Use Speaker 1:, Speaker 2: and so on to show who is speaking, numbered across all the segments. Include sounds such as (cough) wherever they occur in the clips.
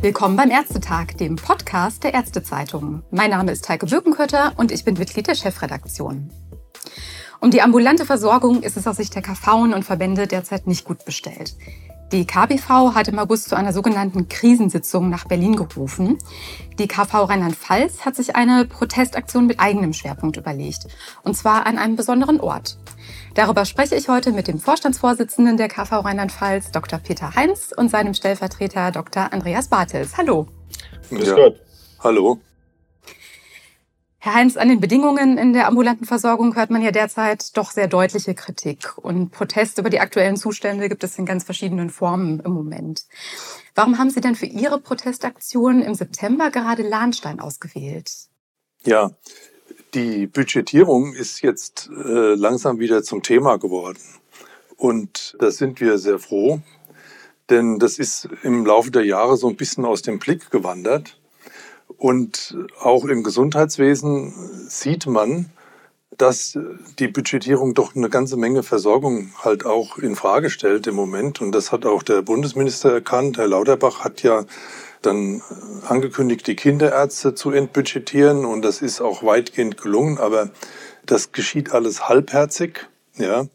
Speaker 1: Willkommen beim Ärztetag, dem Podcast der Ärztezeitung. Mein Name ist Heike Birkenkötter und ich bin Mitglied der Chefredaktion. Um die ambulante Versorgung ist es aus Sicht der KV und Verbände derzeit nicht gut bestellt. Die KBV hat im August zu einer sogenannten Krisensitzung nach Berlin gerufen. Die KV Rheinland-Pfalz hat sich eine Protestaktion mit eigenem Schwerpunkt überlegt. Und zwar an einem besonderen Ort. Darüber spreche ich heute mit dem Vorstandsvorsitzenden der KV Rheinland-Pfalz, Dr. Peter Heinz, und seinem Stellvertreter Dr. Andreas Bartels. Hallo.
Speaker 2: Grüß ja. Gott. Hallo.
Speaker 1: Herr Heinz, an den Bedingungen in der ambulanten Versorgung hört man ja derzeit doch sehr deutliche Kritik. Und Protest über die aktuellen Zustände gibt es in ganz verschiedenen Formen im Moment. Warum haben Sie denn für Ihre Protestaktion im September gerade Lahnstein ausgewählt?
Speaker 2: Ja, die Budgetierung ist jetzt äh, langsam wieder zum Thema geworden. Und da sind wir sehr froh, denn das ist im Laufe der Jahre so ein bisschen aus dem Blick gewandert. Und auch im Gesundheitswesen sieht man, dass die Budgetierung doch eine ganze Menge Versorgung halt auch in Frage stellt im Moment. Und das hat auch der Bundesminister erkannt. Herr Lauterbach hat ja dann angekündigt, die Kinderärzte zu entbudgetieren. Und das ist auch weitgehend gelungen. Aber das geschieht alles halbherzig. Ja.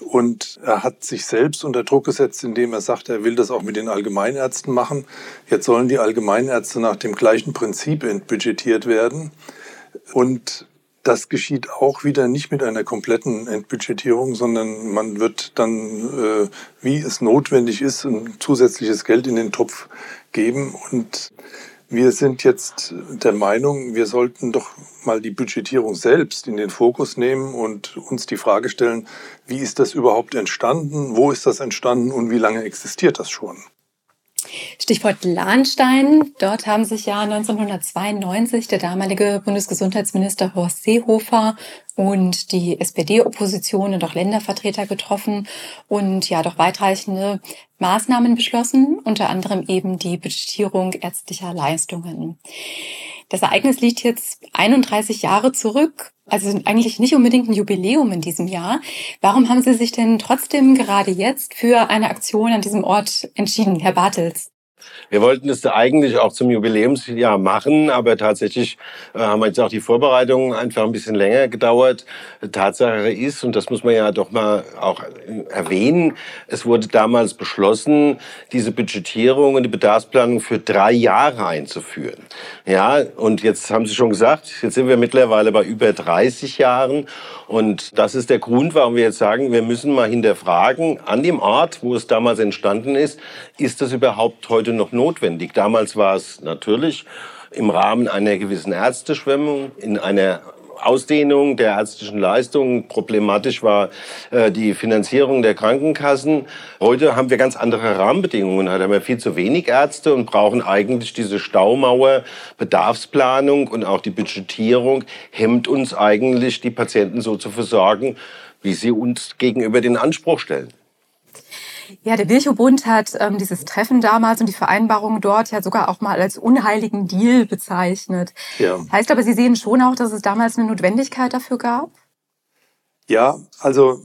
Speaker 2: Und er hat sich selbst unter Druck gesetzt, indem er sagt, er will das auch mit den Allgemeinärzten machen. Jetzt sollen die Allgemeinärzte nach dem gleichen Prinzip entbudgetiert werden. Und das geschieht auch wieder nicht mit einer kompletten Entbudgetierung, sondern man wird dann, äh, wie es notwendig ist, ein zusätzliches Geld in den Topf geben. Und wir sind jetzt der Meinung, wir sollten doch mal die Budgetierung selbst in den Fokus nehmen und uns die Frage stellen, wie ist das überhaupt entstanden, wo ist das entstanden und wie lange existiert das schon?
Speaker 1: Stichwort Lahnstein. Dort haben sich ja 1992 der damalige Bundesgesundheitsminister Horst Seehofer und die SPD-Opposition und auch Ländervertreter getroffen und ja doch weitreichende Maßnahmen beschlossen, unter anderem eben die Budgetierung ärztlicher Leistungen. Das Ereignis liegt jetzt 31 Jahre zurück, also eigentlich nicht unbedingt ein Jubiläum in diesem Jahr. Warum haben Sie sich denn trotzdem gerade jetzt für eine Aktion an diesem Ort entschieden, Herr Bartels?
Speaker 3: Wir wollten es eigentlich auch zum Jubiläumsjahr machen, aber tatsächlich äh, haben jetzt auch die Vorbereitungen einfach ein bisschen länger gedauert. Tatsache ist, und das muss man ja doch mal auch erwähnen, es wurde damals beschlossen, diese Budgetierung und die Bedarfsplanung für drei Jahre einzuführen. Ja, und jetzt haben Sie schon gesagt, jetzt sind wir mittlerweile bei über 30 Jahren. Und das ist der Grund, warum wir jetzt sagen, wir müssen mal hinterfragen, an dem Ort, wo es damals entstanden ist, ist das überhaupt heute noch notwendig? Damals war es natürlich im Rahmen einer gewissen Ärzteschwemmung, in einer Ausdehnung der ärztlichen Leistungen. Problematisch war äh, die Finanzierung der Krankenkassen. Heute haben wir ganz andere Rahmenbedingungen. Heute haben wir viel zu wenig Ärzte und brauchen eigentlich diese Staumauer. Bedarfsplanung und auch die Budgetierung hemmt uns eigentlich, die Patienten so zu versorgen, wie sie uns gegenüber den Anspruch stellen.
Speaker 1: Ja, der Virchow-Bund hat ähm, dieses Treffen damals und die Vereinbarung dort ja sogar auch mal als unheiligen Deal bezeichnet. Ja. Heißt aber, Sie sehen schon auch, dass es damals eine Notwendigkeit dafür gab?
Speaker 2: Ja, also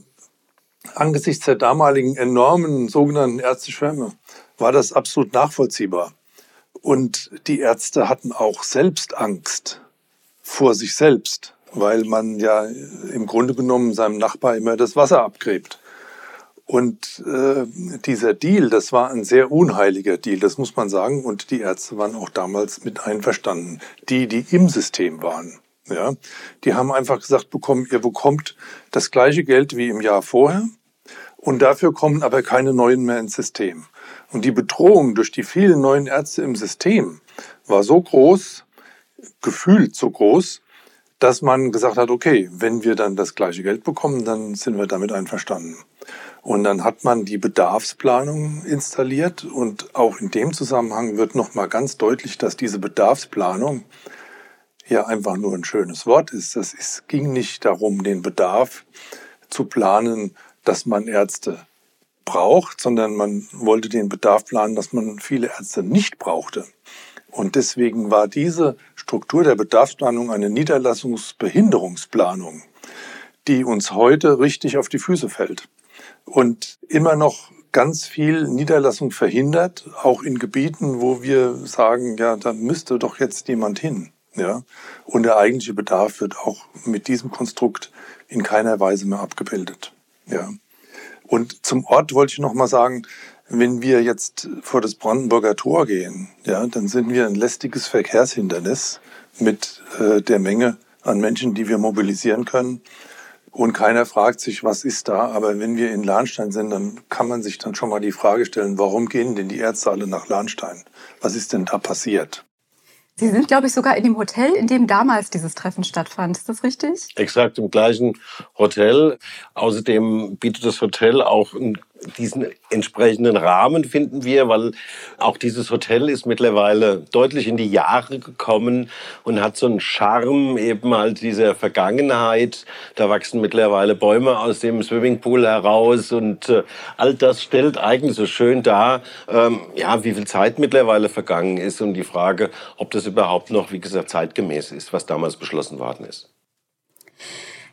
Speaker 2: angesichts der damaligen enormen sogenannten Ärzteschwärme war das absolut nachvollziehbar. Und die Ärzte hatten auch selbst Angst vor sich selbst, weil man ja im Grunde genommen seinem Nachbar immer das Wasser abgräbt. Und äh, dieser Deal, das war ein sehr unheiliger Deal, das muss man sagen. Und die Ärzte waren auch damals mit einverstanden. Die, die im System waren, ja, die haben einfach gesagt, bekommen, ihr bekommt das gleiche Geld wie im Jahr vorher. Und dafür kommen aber keine neuen mehr ins System. Und die Bedrohung durch die vielen neuen Ärzte im System war so groß, gefühlt so groß, dass man gesagt hat, okay, wenn wir dann das gleiche Geld bekommen, dann sind wir damit einverstanden. Und dann hat man die Bedarfsplanung installiert und auch in dem Zusammenhang wird nochmal ganz deutlich, dass diese Bedarfsplanung ja einfach nur ein schönes Wort ist. Ist, ging nicht darum, den Bedarf zu planen, dass man Ärzte braucht, sondern man wollte den Bedarf planen, dass man viele Ärzte nicht brauchte. Und deswegen war diese Struktur der Bedarfsplanung eine Niederlassungsbehinderungsplanung die uns heute richtig auf die Füße fällt und immer noch ganz viel Niederlassung verhindert, auch in Gebieten, wo wir sagen, ja, da müsste doch jetzt jemand hin. Ja, und der eigentliche Bedarf wird auch mit diesem Konstrukt in keiner Weise mehr abgebildet. Ja. Und zum Ort wollte ich noch mal sagen, wenn wir jetzt vor das Brandenburger Tor gehen, ja, dann sind wir ein lästiges Verkehrshindernis mit äh, der Menge an Menschen, die wir mobilisieren können. Und keiner fragt sich, was ist da. Aber wenn wir in Lahnstein sind, dann kann man sich dann schon mal die Frage stellen, warum gehen denn die Ärzte alle nach Lahnstein? Was ist denn da passiert?
Speaker 1: Sie sind, glaube ich, sogar in dem Hotel, in dem damals dieses Treffen stattfand. Ist das richtig?
Speaker 3: Exakt, im gleichen Hotel. Außerdem bietet das Hotel auch ein diesen entsprechenden Rahmen finden wir, weil auch dieses Hotel ist mittlerweile deutlich in die Jahre gekommen und hat so einen Charme eben halt dieser Vergangenheit. Da wachsen mittlerweile Bäume aus dem Swimmingpool heraus und äh, all das stellt eigentlich so schön dar, ähm, ja, wie viel Zeit mittlerweile vergangen ist und die Frage, ob das überhaupt noch, wie gesagt, zeitgemäß ist, was damals beschlossen worden ist.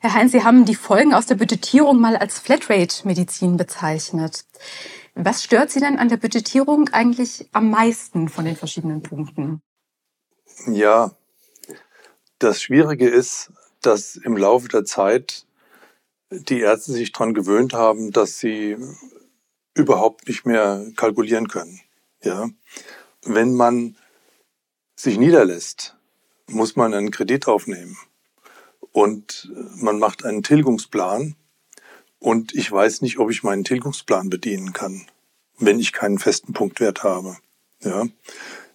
Speaker 1: Herr Heinz, Sie haben die Folgen aus der Budgetierung mal als Flatrate-Medizin bezeichnet. Was stört Sie denn an der Budgetierung eigentlich am meisten von den verschiedenen Punkten?
Speaker 2: Ja, das Schwierige ist, dass im Laufe der Zeit die Ärzte sich daran gewöhnt haben, dass sie überhaupt nicht mehr kalkulieren können. Ja, wenn man sich niederlässt, muss man einen Kredit aufnehmen und man macht einen Tilgungsplan und ich weiß nicht, ob ich meinen Tilgungsplan bedienen kann, wenn ich keinen festen Punktwert habe. Ja.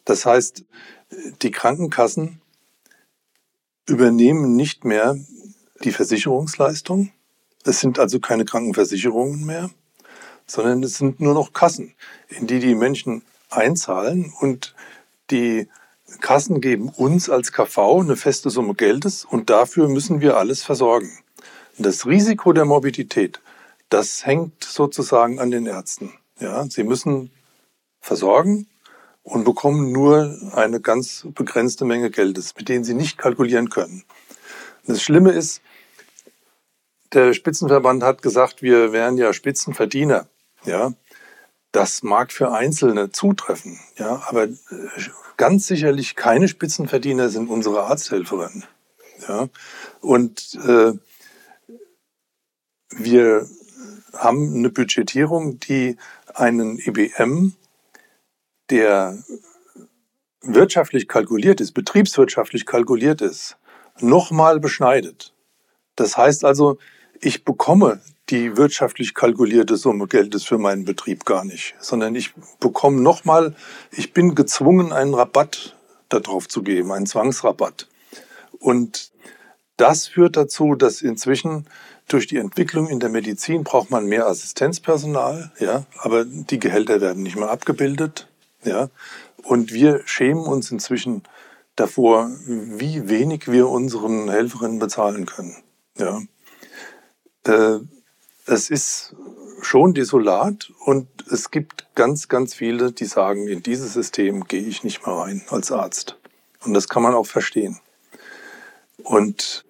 Speaker 2: Das heißt, die Krankenkassen übernehmen nicht mehr die Versicherungsleistung. Es sind also keine Krankenversicherungen mehr, sondern es sind nur noch Kassen, in die die Menschen einzahlen und die Kassen geben uns als KV eine feste Summe Geldes und dafür müssen wir alles versorgen. Das Risiko der Morbidität, das hängt sozusagen an den Ärzten. Ja, sie müssen versorgen und bekommen nur eine ganz begrenzte Menge Geldes, mit denen sie nicht kalkulieren können. Das Schlimme ist, der Spitzenverband hat gesagt, wir wären ja Spitzenverdiener. Ja, das mag für Einzelne zutreffen. Ja, aber ganz sicherlich keine Spitzenverdiener sind unsere Arzthelferinnen. Ja? Und äh, wir haben eine Budgetierung, die einen IBM, der wirtschaftlich kalkuliert ist, betriebswirtschaftlich kalkuliert ist, nochmal beschneidet. Das heißt also, ich bekomme die wirtschaftlich kalkulierte Summe Geldes für meinen Betrieb gar nicht, sondern ich bekomme nochmal, ich bin gezwungen, einen Rabatt darauf zu geben, einen Zwangsrabatt. Und das führt dazu, dass inzwischen durch die Entwicklung in der Medizin braucht man mehr Assistenzpersonal, ja, aber die Gehälter werden nicht mehr abgebildet, ja. Und wir schämen uns inzwischen davor, wie wenig wir unseren Helferinnen bezahlen können, ja. Äh, es ist schon desolat und es gibt ganz, ganz viele, die sagen, in dieses System gehe ich nicht mehr rein als Arzt. Und das kann man auch verstehen. Und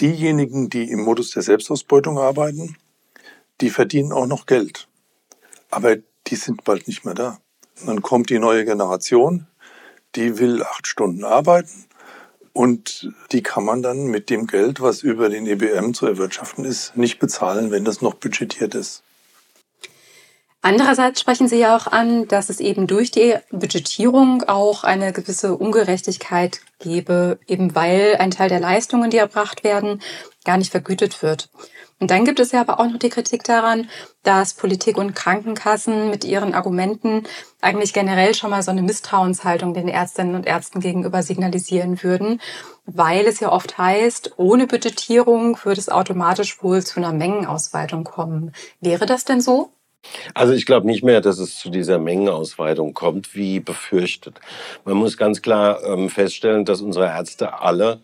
Speaker 2: diejenigen, die im Modus der Selbstausbeutung arbeiten, die verdienen auch noch Geld. Aber die sind bald nicht mehr da. Und dann kommt die neue Generation, die will acht Stunden arbeiten und die kann man dann mit dem Geld, was über den EBM zu erwirtschaften ist, nicht bezahlen, wenn das noch budgetiert ist.
Speaker 1: Andererseits sprechen Sie ja auch an, dass es eben durch die Budgetierung auch eine gewisse Ungerechtigkeit gebe, eben weil ein Teil der Leistungen, die erbracht werden, gar nicht vergütet wird. Und dann gibt es ja aber auch noch die Kritik daran, dass Politik und Krankenkassen mit ihren Argumenten eigentlich generell schon mal so eine Misstrauenshaltung den Ärztinnen und Ärzten gegenüber signalisieren würden, weil es ja oft heißt, ohne Budgetierung würde es automatisch wohl zu einer Mengenausweitung kommen. Wäre das denn so?
Speaker 3: Also ich glaube nicht mehr, dass es zu dieser Mengenausweitung kommt, wie befürchtet. Man muss ganz klar ähm, feststellen, dass unsere Ärzte alle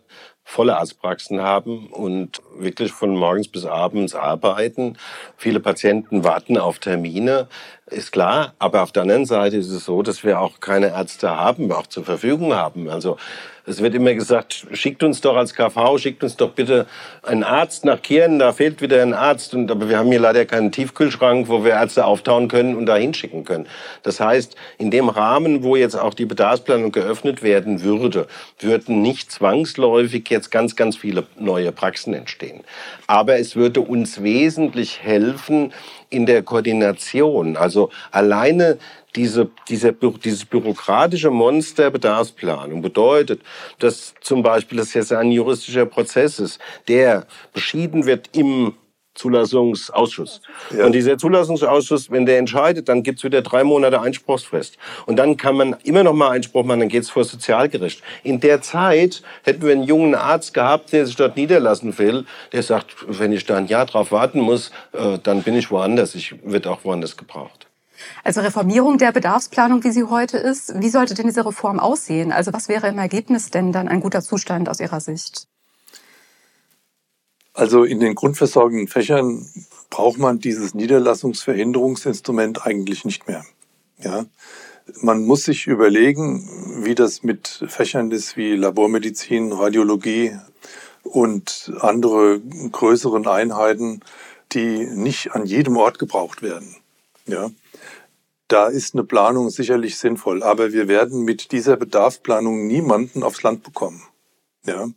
Speaker 3: volle Arztpraxen haben und wirklich von morgens bis abends arbeiten. Viele Patienten warten auf Termine. Ist klar. Aber auf der anderen Seite ist es so, dass wir auch keine Ärzte haben, auch zur Verfügung haben. Also es wird immer gesagt, schickt uns doch als KV, schickt uns doch bitte einen Arzt nach Kirn, da fehlt wieder ein Arzt. Und, aber wir haben hier leider keinen Tiefkühlschrank, wo wir Ärzte auftauen können und da hinschicken können. Das heißt, in dem Rahmen, wo jetzt auch die Bedarfsplanung geöffnet werden würde, würden nicht zwangsläufig jetzt ganz, ganz viele neue Praxen entstehen. Aber es würde uns wesentlich helfen, in der Koordination. Also alleine diese, diese, dieses bürokratische Monster Bedarfsplanung bedeutet, dass zum Beispiel das jetzt ein juristischer Prozess ist, der beschieden wird im Zulassungsausschuss. Ja. Und dieser Zulassungsausschuss, wenn der entscheidet, dann gibt's wieder drei Monate Einspruchsfrist. Und dann kann man immer noch mal Einspruch machen, dann geht's vor Sozialgericht. In der Zeit hätten wir einen jungen Arzt gehabt, der sich dort niederlassen will, der sagt, wenn ich da ein Jahr drauf warten muss, äh, dann bin ich woanders. Ich wird auch woanders gebraucht.
Speaker 1: Also Reformierung der Bedarfsplanung, wie sie heute ist, wie sollte denn diese Reform aussehen? Also was wäre im Ergebnis denn dann ein guter Zustand aus Ihrer Sicht?
Speaker 2: Also in den grundversorgenden Fächern braucht man dieses Niederlassungsverhinderungsinstrument eigentlich nicht mehr. Ja, man muss sich überlegen, wie das mit Fächern ist wie Labormedizin, Radiologie und andere größeren Einheiten, die nicht an jedem Ort gebraucht werden. Ja, da ist eine Planung sicherlich sinnvoll, aber wir werden mit dieser Bedarfsplanung niemanden aufs Land bekommen. Ja,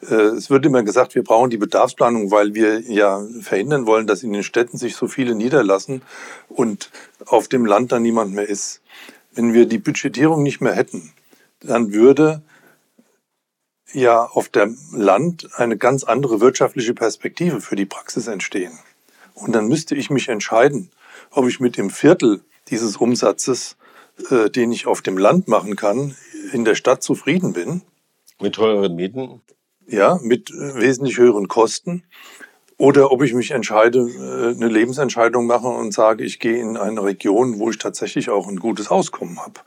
Speaker 2: es wird immer gesagt, wir brauchen die Bedarfsplanung, weil wir ja verhindern wollen, dass in den Städten sich so viele niederlassen und auf dem Land dann niemand mehr ist. Wenn wir die Budgetierung nicht mehr hätten, dann würde ja auf dem Land eine ganz andere wirtschaftliche Perspektive für die Praxis entstehen. Und dann müsste ich mich entscheiden, ob ich mit dem Viertel dieses Umsatzes, äh, den ich auf dem Land machen kann, in der Stadt zufrieden bin.
Speaker 3: Mit teuren Mieten?
Speaker 2: Ja, mit äh, wesentlich höheren Kosten. Oder ob ich mich entscheide, äh, eine Lebensentscheidung mache und sage, ich gehe in eine Region, wo ich tatsächlich auch ein gutes Auskommen habe.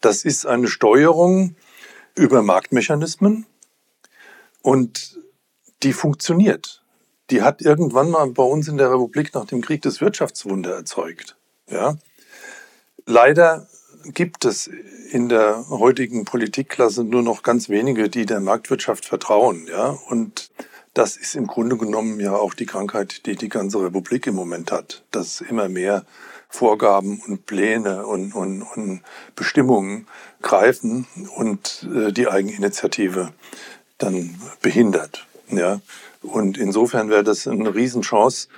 Speaker 2: Das ist eine Steuerung über Marktmechanismen und die funktioniert. Die hat irgendwann mal bei uns in der Republik nach dem Krieg das Wirtschaftswunder erzeugt. Ja. Leider gibt es in der heutigen Politikklasse nur noch ganz wenige, die der Marktwirtschaft vertrauen. Ja? Und das ist im Grunde genommen ja auch die Krankheit, die die ganze Republik im Moment hat, dass immer mehr Vorgaben und Pläne und, und, und Bestimmungen greifen und äh, die Eigeninitiative dann behindert. Ja? Und insofern wäre das eine Riesenchance,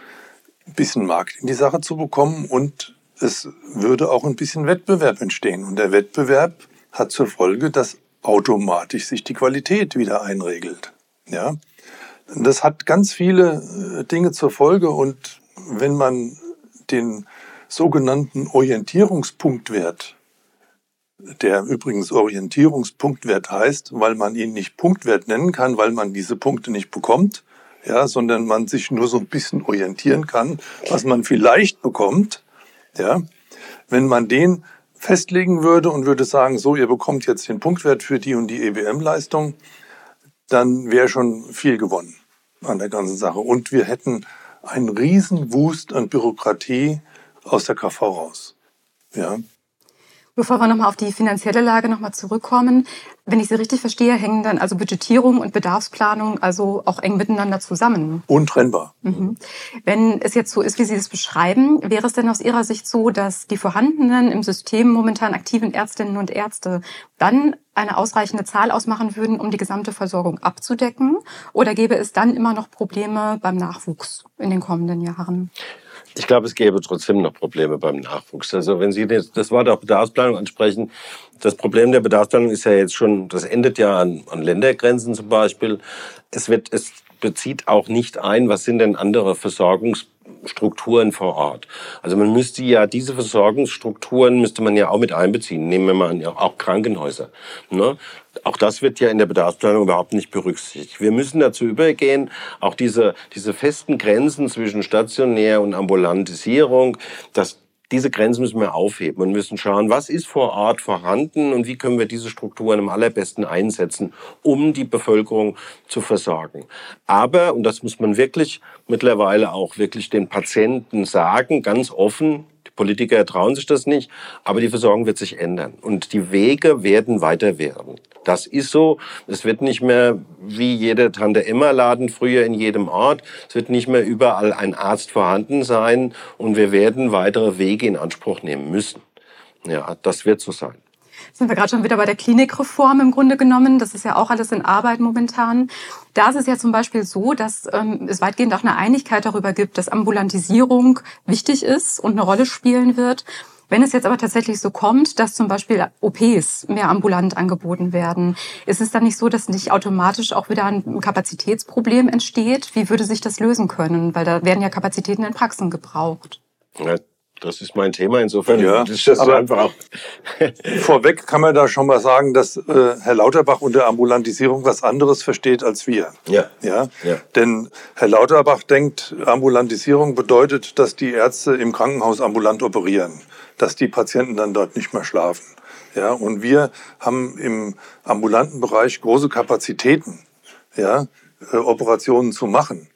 Speaker 2: ein bisschen Markt in die Sache zu bekommen und es würde auch ein bisschen Wettbewerb entstehen. Und der Wettbewerb hat zur Folge, dass automatisch sich die Qualität wieder einregelt. Ja, das hat ganz viele äh, Dinge zur Folge. Und wenn man den sogenannten Orientierungspunktwert, der übrigens Orientierungspunktwert heißt, weil man ihn nicht Punktwert nennen kann, weil man diese Punkte nicht bekommt, ja, sondern man sich nur so ein bisschen orientieren kann, was man vielleicht bekommt, ja, wenn man den festlegen würde und würde sagen, so, ihr bekommt jetzt den Punktwert für die und die EBM-Leistung, dann wäre schon viel gewonnen an der ganzen Sache. Und wir hätten einen riesen Wust an Bürokratie aus der KV raus. Ja.
Speaker 1: Bevor wir nochmal auf die finanzielle Lage nochmal zurückkommen, wenn ich Sie richtig verstehe, hängen dann also Budgetierung und Bedarfsplanung also auch eng miteinander zusammen.
Speaker 2: Untrennbar.
Speaker 1: Mhm. Wenn es jetzt so ist, wie Sie es beschreiben, wäre es denn aus Ihrer Sicht so, dass die vorhandenen im System momentan aktiven Ärztinnen und Ärzte dann eine ausreichende Zahl ausmachen würden, um die gesamte Versorgung abzudecken? Oder gäbe es dann immer noch Probleme beim Nachwuchs in den kommenden Jahren?
Speaker 3: Ich glaube, es gäbe trotzdem noch Probleme beim Nachwuchs. Also wenn Sie das Wort auch Bedarfsplanung ansprechen, das Problem der Bedarfsplanung ist ja jetzt schon, das endet ja an, an Ländergrenzen zum Beispiel. Es wird, es bezieht auch nicht ein, was sind denn andere Versorgungsstrukturen vor Ort. Also man müsste ja diese Versorgungsstrukturen müsste man ja auch mit einbeziehen. Nehmen wir mal an, auch Krankenhäuser. Ne? Auch das wird ja in der Bedarfsplanung überhaupt nicht berücksichtigt. Wir müssen dazu übergehen, auch diese, diese festen Grenzen zwischen stationär und Ambulantisierung, das diese Grenzen müssen wir aufheben und müssen schauen, was ist vor Ort vorhanden und wie können wir diese Strukturen am allerbesten einsetzen, um die Bevölkerung zu versorgen. Aber, und das muss man wirklich mittlerweile auch wirklich den Patienten sagen, ganz offen, Politiker trauen sich das nicht, aber die Versorgung wird sich ändern und die Wege werden weiter werden. Das ist so. Es wird nicht mehr wie jeder Tante-Emma-Laden früher in jedem Ort. Es wird nicht mehr überall ein Arzt vorhanden sein und wir werden weitere Wege in Anspruch nehmen müssen. Ja, das wird so sein
Speaker 1: sind wir gerade schon wieder bei der Klinikreform im Grunde genommen. Das ist ja auch alles in Arbeit momentan. Da ist es ja zum Beispiel so, dass ähm, es weitgehend auch eine Einigkeit darüber gibt, dass Ambulantisierung wichtig ist und eine Rolle spielen wird. Wenn es jetzt aber tatsächlich so kommt, dass zum Beispiel OPs mehr ambulant angeboten werden, ist es dann nicht so, dass nicht automatisch auch wieder ein Kapazitätsproblem entsteht? Wie würde sich das lösen können? Weil da werden ja Kapazitäten in Praxen gebraucht.
Speaker 3: Das ist mein Thema. Insofern
Speaker 2: ja, ist das aber einfach auch. (laughs) vorweg kann man da schon mal sagen, dass äh, Herr Lauterbach unter Ambulantisierung was anderes versteht als wir.
Speaker 3: Ja.
Speaker 2: ja. Ja. Denn Herr Lauterbach denkt, Ambulantisierung bedeutet, dass die Ärzte im Krankenhaus ambulant operieren, dass die Patienten dann dort nicht mehr schlafen. Ja. Und wir haben im ambulanten Bereich große Kapazitäten, ja, äh, Operationen zu machen.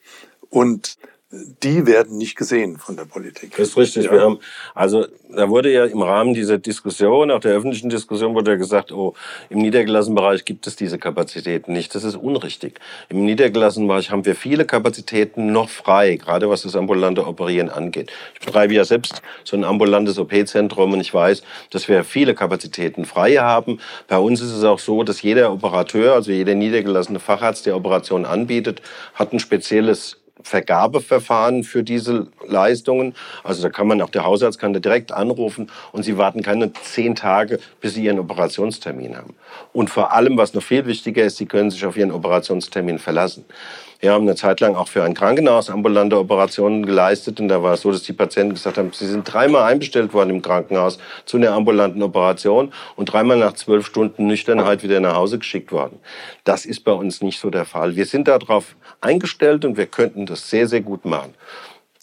Speaker 2: Und die werden nicht gesehen von der Politik.
Speaker 3: Das ist richtig. Ja. Wir haben, also da wurde ja im Rahmen dieser Diskussion, auch der öffentlichen Diskussion, wurde ja gesagt, oh, im niedergelassenen Bereich gibt es diese Kapazitäten nicht. Das ist unrichtig. Im niedergelassenen Bereich haben wir viele Kapazitäten noch frei, gerade was das ambulante Operieren angeht. Ich betreibe ja selbst so ein ambulantes OP-Zentrum und ich weiß, dass wir viele Kapazitäten frei haben. Bei uns ist es auch so, dass jeder Operateur, also jeder niedergelassene Facharzt, der Operationen anbietet, hat ein spezielles Vergabeverfahren für diese Leistungen. Also da kann man auch der Hausarzt kann da direkt anrufen und Sie warten keine zehn Tage, bis Sie Ihren Operationstermin haben. Und vor allem, was noch viel wichtiger ist, Sie können sich auf Ihren Operationstermin verlassen. Wir haben eine Zeit lang auch für ein Krankenhaus ambulante Operationen geleistet. Und da war es so, dass die Patienten gesagt haben, sie sind dreimal einbestellt worden im Krankenhaus zu einer ambulanten Operation und dreimal nach zwölf Stunden Nüchternheit wieder nach Hause geschickt worden. Das ist bei uns nicht so der Fall. Wir sind darauf eingestellt und wir könnten das sehr, sehr gut machen.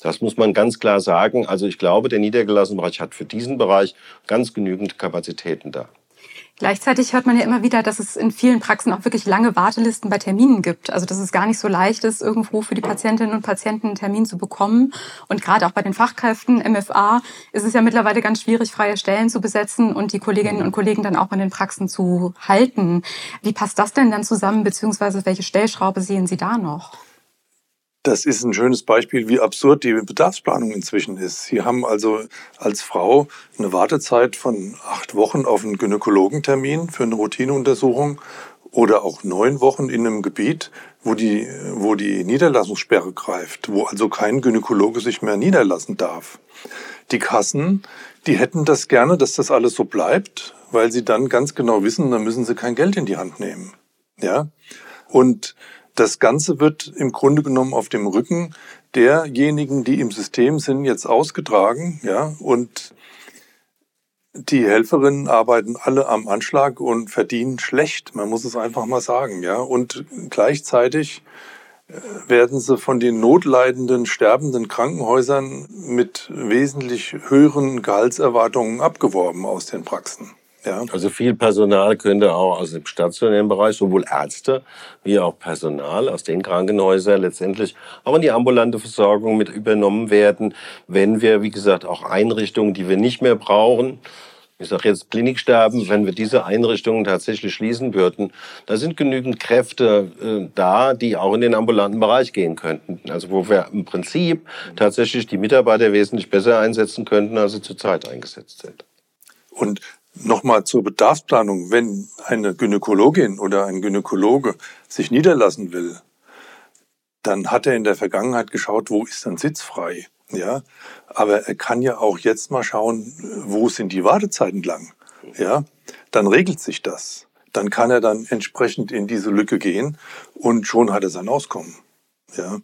Speaker 3: Das muss man ganz klar sagen. Also ich glaube, der niedergelassene Bereich hat für diesen Bereich ganz genügend Kapazitäten da.
Speaker 1: Gleichzeitig hört man ja immer wieder, dass es in vielen Praxen auch wirklich lange Wartelisten bei Terminen gibt. Also dass es gar nicht so leicht ist, irgendwo für die Patientinnen und Patienten einen Termin zu bekommen. Und gerade auch bei den Fachkräften MFA ist es ja mittlerweile ganz schwierig, freie Stellen zu besetzen und die Kolleginnen und Kollegen dann auch in den Praxen zu halten. Wie passt das denn dann zusammen, beziehungsweise welche Stellschraube sehen Sie da noch?
Speaker 2: Das ist ein schönes Beispiel, wie absurd die Bedarfsplanung inzwischen ist. Sie haben also als Frau eine Wartezeit von acht Wochen auf einen Gynäkologentermin für eine Routineuntersuchung oder auch neun Wochen in einem Gebiet, wo die, wo die Niederlassungssperre greift, wo also kein Gynäkologe sich mehr niederlassen darf. Die Kassen, die hätten das gerne, dass das alles so bleibt, weil sie dann ganz genau wissen, dann müssen sie kein Geld in die Hand nehmen. Ja? Und das Ganze wird im Grunde genommen auf dem Rücken derjenigen, die im System sind, jetzt ausgetragen, ja, und die Helferinnen arbeiten alle am Anschlag und verdienen schlecht. Man muss es einfach mal sagen, ja. Und gleichzeitig äh, werden sie von den notleidenden, sterbenden Krankenhäusern mit wesentlich höheren Gehaltserwartungen abgeworben aus den Praxen.
Speaker 3: Ja. Also viel Personal könnte auch aus dem stationären Bereich, sowohl Ärzte wie auch Personal aus den Krankenhäusern letztendlich auch in die ambulante Versorgung mit übernommen werden, wenn wir, wie gesagt, auch Einrichtungen, die wir nicht mehr brauchen, ich sage jetzt Kliniksterben, wenn wir diese Einrichtungen tatsächlich schließen würden, da sind genügend Kräfte äh, da, die auch in den ambulanten Bereich gehen könnten. Also wo wir im Prinzip tatsächlich die Mitarbeiter wesentlich besser einsetzen könnten, als sie zurzeit eingesetzt sind.
Speaker 2: Und Nochmal zur Bedarfsplanung. Wenn eine Gynäkologin oder ein Gynäkologe sich niederlassen will, dann hat er in der Vergangenheit geschaut, wo ist ein Sitz frei. Ja, aber er kann ja auch jetzt mal schauen, wo sind die Wartezeiten lang. Ja, dann regelt sich das. Dann kann er dann entsprechend in diese Lücke gehen und schon hat er sein Auskommen. Ja.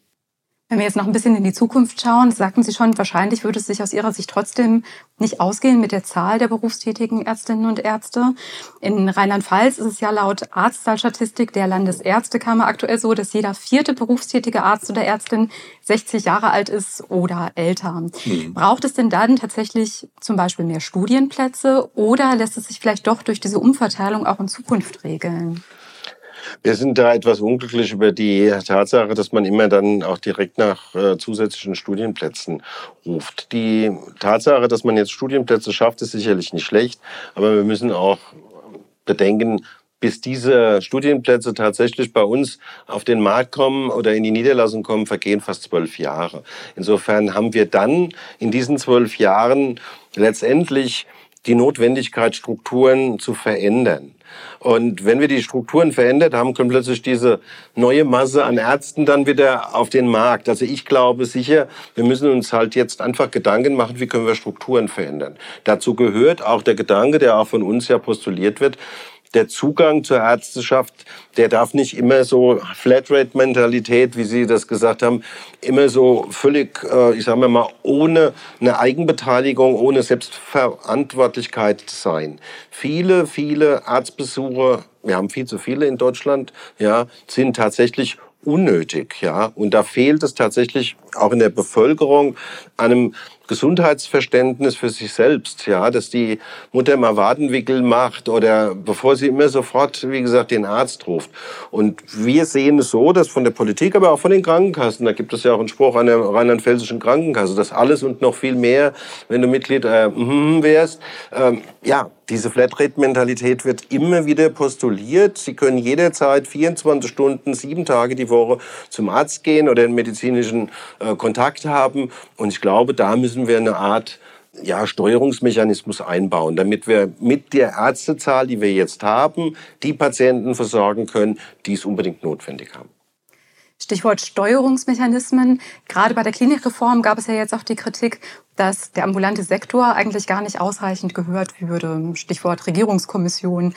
Speaker 1: Wenn wir jetzt noch ein bisschen in die Zukunft schauen, sagten Sie schon, wahrscheinlich würde es sich aus Ihrer Sicht trotzdem nicht ausgehen mit der Zahl der berufstätigen Ärztinnen und Ärzte. In Rheinland-Pfalz ist es ja laut Arztzahlstatistik der Landesärztekammer aktuell so, dass jeder vierte berufstätige Arzt oder Ärztin 60 Jahre alt ist oder älter. Mhm. Braucht es denn dann tatsächlich zum Beispiel mehr Studienplätze oder lässt es sich vielleicht doch durch diese Umverteilung auch in Zukunft regeln?
Speaker 3: Wir sind da etwas unglücklich über die Tatsache, dass man immer dann auch direkt nach äh, zusätzlichen Studienplätzen ruft. Die Tatsache, dass man jetzt Studienplätze schafft, ist sicherlich nicht schlecht, aber wir müssen auch bedenken, bis diese Studienplätze tatsächlich bei uns auf den Markt kommen oder in die Niederlassung kommen, vergehen fast zwölf Jahre. Insofern haben wir dann in diesen zwölf Jahren letztendlich die Notwendigkeit, Strukturen zu verändern. Und wenn wir die Strukturen verändert haben, kommt plötzlich diese neue Masse an Ärzten dann wieder auf den Markt. Also ich glaube sicher, wir müssen uns halt jetzt einfach Gedanken machen, wie können wir Strukturen verändern. Dazu gehört auch der Gedanke, der auch von uns ja postuliert wird, der Zugang zur Ärzteschaft, der darf nicht immer so Flatrate-Mentalität, wie Sie das gesagt haben, immer so völlig, äh, ich sage mal, ohne eine Eigenbeteiligung, ohne Selbstverantwortlichkeit sein. Viele, viele Arztbesuche, wir haben viel zu viele in Deutschland, ja, sind tatsächlich unnötig, ja. Und da fehlt es tatsächlich auch in der Bevölkerung einem Gesundheitsverständnis für sich selbst, ja, dass die Mutter mal Wadenwickel macht oder bevor sie immer sofort, wie gesagt, den Arzt ruft. Und wir sehen es so, dass von der Politik, aber auch von den Krankenkassen, da gibt es ja auch einen Spruch an der rheinland-pfälzischen Krankenkasse, dass alles und noch viel mehr, wenn du Mitglied äh, mm, wärst, ähm, ja, diese Flatrate-Mentalität wird immer wieder postuliert. Sie können jederzeit 24 Stunden, sieben Tage die Woche zum Arzt gehen oder einen medizinischen äh, Kontakt haben. Und ich glaube, da müssen wir eine Art ja, Steuerungsmechanismus einbauen, damit wir mit der Ärztezahl, die wir jetzt haben, die Patienten versorgen können, die es unbedingt notwendig haben.
Speaker 1: Stichwort Steuerungsmechanismen. Gerade bei der Klinikreform gab es ja jetzt auch die Kritik, dass der ambulante Sektor eigentlich gar nicht ausreichend gehört würde. Stichwort Regierungskommission.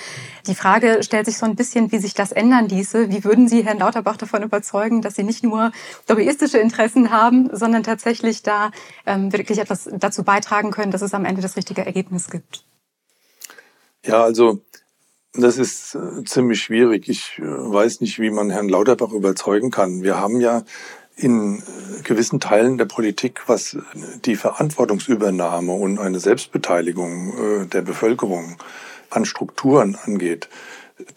Speaker 1: Die Frage stellt sich so ein bisschen, wie sich das ändern ließe. Wie würden Sie Herrn Lauterbach davon überzeugen, dass Sie nicht nur lobbyistische Interessen haben, sondern tatsächlich da ähm, wirklich etwas dazu beitragen können, dass es am Ende das richtige Ergebnis gibt?
Speaker 2: Ja, also das ist äh, ziemlich schwierig. Ich äh, weiß nicht, wie man Herrn Lauterbach überzeugen kann. Wir haben ja in äh, gewissen Teilen der Politik, was die Verantwortungsübernahme und eine Selbstbeteiligung der Bevölkerung an Strukturen angeht,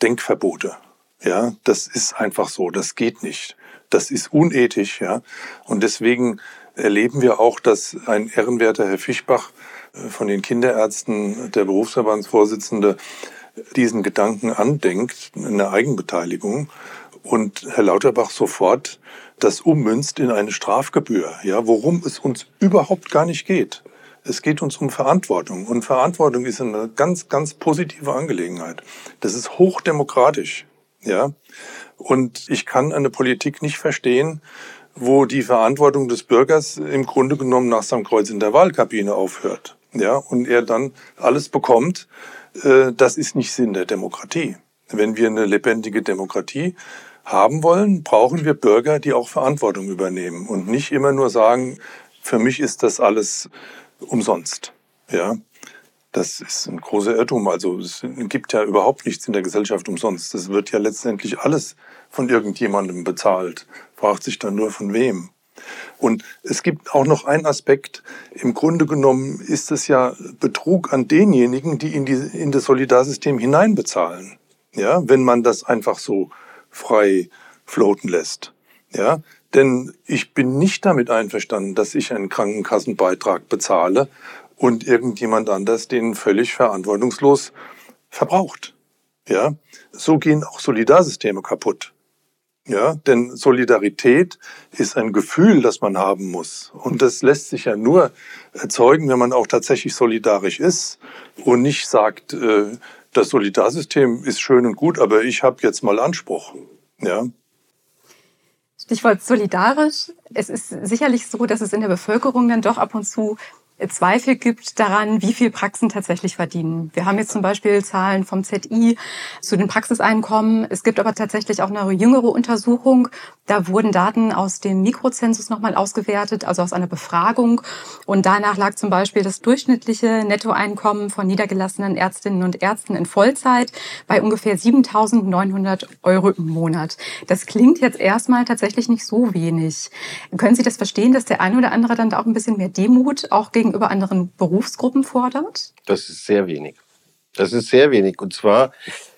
Speaker 2: Denkverbote. Ja, das ist einfach so. Das geht nicht. Das ist unethisch. Ja, und deswegen erleben wir auch, dass ein ehrenwerter Herr Fischbach von den Kinderärzten, der Berufsverbandsvorsitzende, diesen Gedanken andenkt, eine Eigenbeteiligung, und Herr Lauterbach sofort das ummünzt in eine Strafgebühr, ja, worum es uns überhaupt gar nicht geht. Es geht uns um Verantwortung. Und Verantwortung ist eine ganz, ganz positive Angelegenheit. Das ist hochdemokratisch, ja. Und ich kann eine Politik nicht verstehen, wo die Verantwortung des Bürgers im Grunde genommen nach seinem Kreuz in der Wahlkabine aufhört, ja, und er dann alles bekommt, das ist nicht Sinn der Demokratie. Wenn wir eine lebendige Demokratie haben wollen, brauchen wir Bürger, die auch Verantwortung übernehmen und nicht immer nur sagen, für mich ist das alles umsonst. Ja, das ist ein großer Irrtum. Also es gibt ja überhaupt nichts in der Gesellschaft umsonst. Es wird ja letztendlich alles von irgendjemandem bezahlt. Fragt sich dann nur von wem. Und es gibt auch noch einen Aspekt. Im Grunde genommen ist es ja Betrug an denjenigen, die in, die, in das Solidarsystem hineinbezahlen. Ja, wenn man das einfach so frei floaten lässt. Ja, denn ich bin nicht damit einverstanden, dass ich einen Krankenkassenbeitrag bezahle und irgendjemand anders den völlig verantwortungslos verbraucht. Ja, so gehen auch Solidarsysteme kaputt. Ja, denn Solidarität ist ein Gefühl, das man haben muss. Und das lässt sich ja nur erzeugen, wenn man auch tatsächlich solidarisch ist und nicht sagt, äh, das Solidarsystem ist schön und gut, aber ich habe jetzt mal Anspruch. Ja.
Speaker 1: Stichwort solidarisch. Es ist sicherlich so, dass es in der Bevölkerung dann doch ab und zu Zweifel gibt daran, wie viel Praxen tatsächlich verdienen. Wir haben jetzt zum Beispiel Zahlen vom ZI zu den Praxiseinkommen. Es gibt aber tatsächlich auch eine jüngere Untersuchung. Da wurden Daten aus dem Mikrozensus nochmal ausgewertet, also aus einer Befragung. Und danach lag zum Beispiel das durchschnittliche Nettoeinkommen von niedergelassenen Ärztinnen und Ärzten in Vollzeit bei ungefähr 7.900 Euro im Monat. Das klingt jetzt erstmal tatsächlich nicht so wenig. Können Sie das verstehen, dass der eine oder andere dann da auch ein bisschen mehr Demut auch gegen gegenüber anderen Berufsgruppen fordert?
Speaker 3: Das ist sehr wenig. Das ist sehr wenig. Und zwar,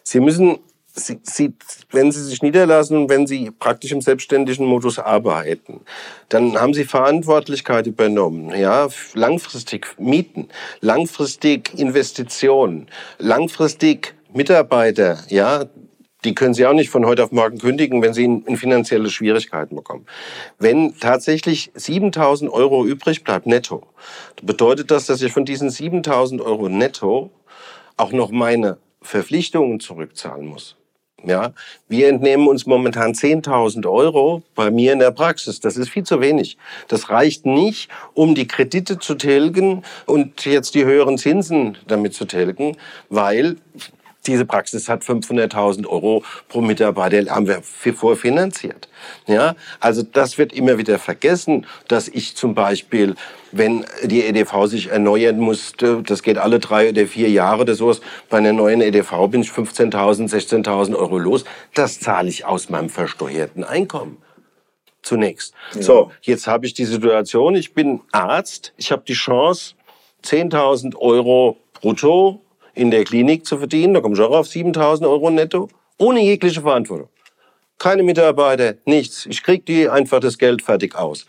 Speaker 3: Sie müssen Sie, Sie, wenn Sie sich niederlassen, wenn Sie praktisch im selbstständigen Modus arbeiten, dann haben Sie Verantwortlichkeit übernommen, ja, langfristig Mieten, langfristig Investitionen, langfristig Mitarbeiter, ja, die können Sie auch nicht von heute auf morgen kündigen, wenn Sie in, in finanzielle Schwierigkeiten bekommen. Wenn tatsächlich 7.000 Euro übrig bleibt netto, bedeutet das, dass ich von diesen 7.000 Euro netto auch noch meine Verpflichtungen zurückzahlen muss. Ja, wir entnehmen uns momentan 10.000 Euro bei mir in der Praxis. Das ist viel zu wenig. Das reicht nicht, um die Kredite zu tilgen und jetzt die höheren Zinsen damit zu tilgen, weil diese Praxis hat 500.000 Euro pro Mitarbeiter, haben wir vorfinanziert. Ja, also das wird immer wieder vergessen, dass ich zum Beispiel, wenn die EDV sich erneuern musste, das geht alle drei oder vier Jahre oder sowas, bei einer neuen EDV bin ich 15.000, 16.000 Euro los. Das zahle ich aus meinem versteuerten Einkommen zunächst. Ja. So, jetzt habe ich die Situation, ich bin Arzt, ich habe die Chance, 10.000 Euro brutto in der Klinik zu verdienen, da komme ich auch auf 7000 Euro netto, ohne jegliche Verantwortung. Keine Mitarbeiter, nichts. Ich kriege die einfach das Geld fertig aus.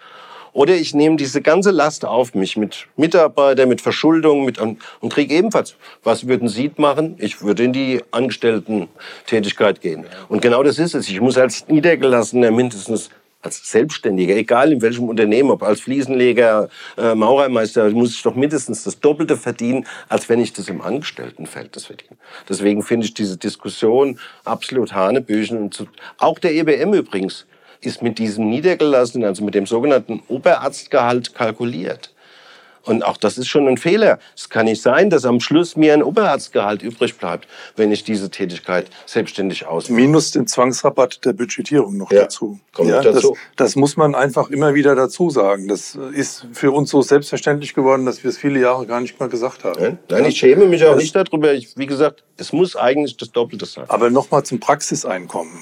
Speaker 3: Oder ich nehme diese ganze Last auf mich mit Mitarbeitern, mit Verschuldung mit, und, und kriege ebenfalls. Was würden Sie machen? Ich würde in die Angestellten-Tätigkeit gehen. Und genau das ist es. Ich muss als Niedergelassener mindestens als Selbstständiger, egal in welchem Unternehmen, ob als Fliesenleger, äh, Maurermeister, muss ich doch mindestens das Doppelte verdienen, als wenn ich das im Angestelltenverhältnis verdiene. Deswegen finde ich diese Diskussion absolut hanebüchen. Und auch der EBM übrigens ist mit diesem niedergelassenen, also mit dem sogenannten Oberarztgehalt kalkuliert. Und auch das ist schon ein Fehler. Es kann nicht sein, dass am Schluss mir ein Oberarztgehalt übrig bleibt, wenn ich diese Tätigkeit selbstständig ausführe.
Speaker 2: Minus den Zwangsrabatt der Budgetierung noch ja, dazu. Kommt ja, dazu. Das, das, muss man einfach immer wieder dazu sagen. Das ist für uns so selbstverständlich geworden, dass wir es viele Jahre gar nicht mal gesagt haben.
Speaker 3: Nein, ich schäme mich auch nicht darüber. Ich, wie gesagt, es muss eigentlich das Doppelte sein.
Speaker 2: Aber nochmal zum Praxiseinkommen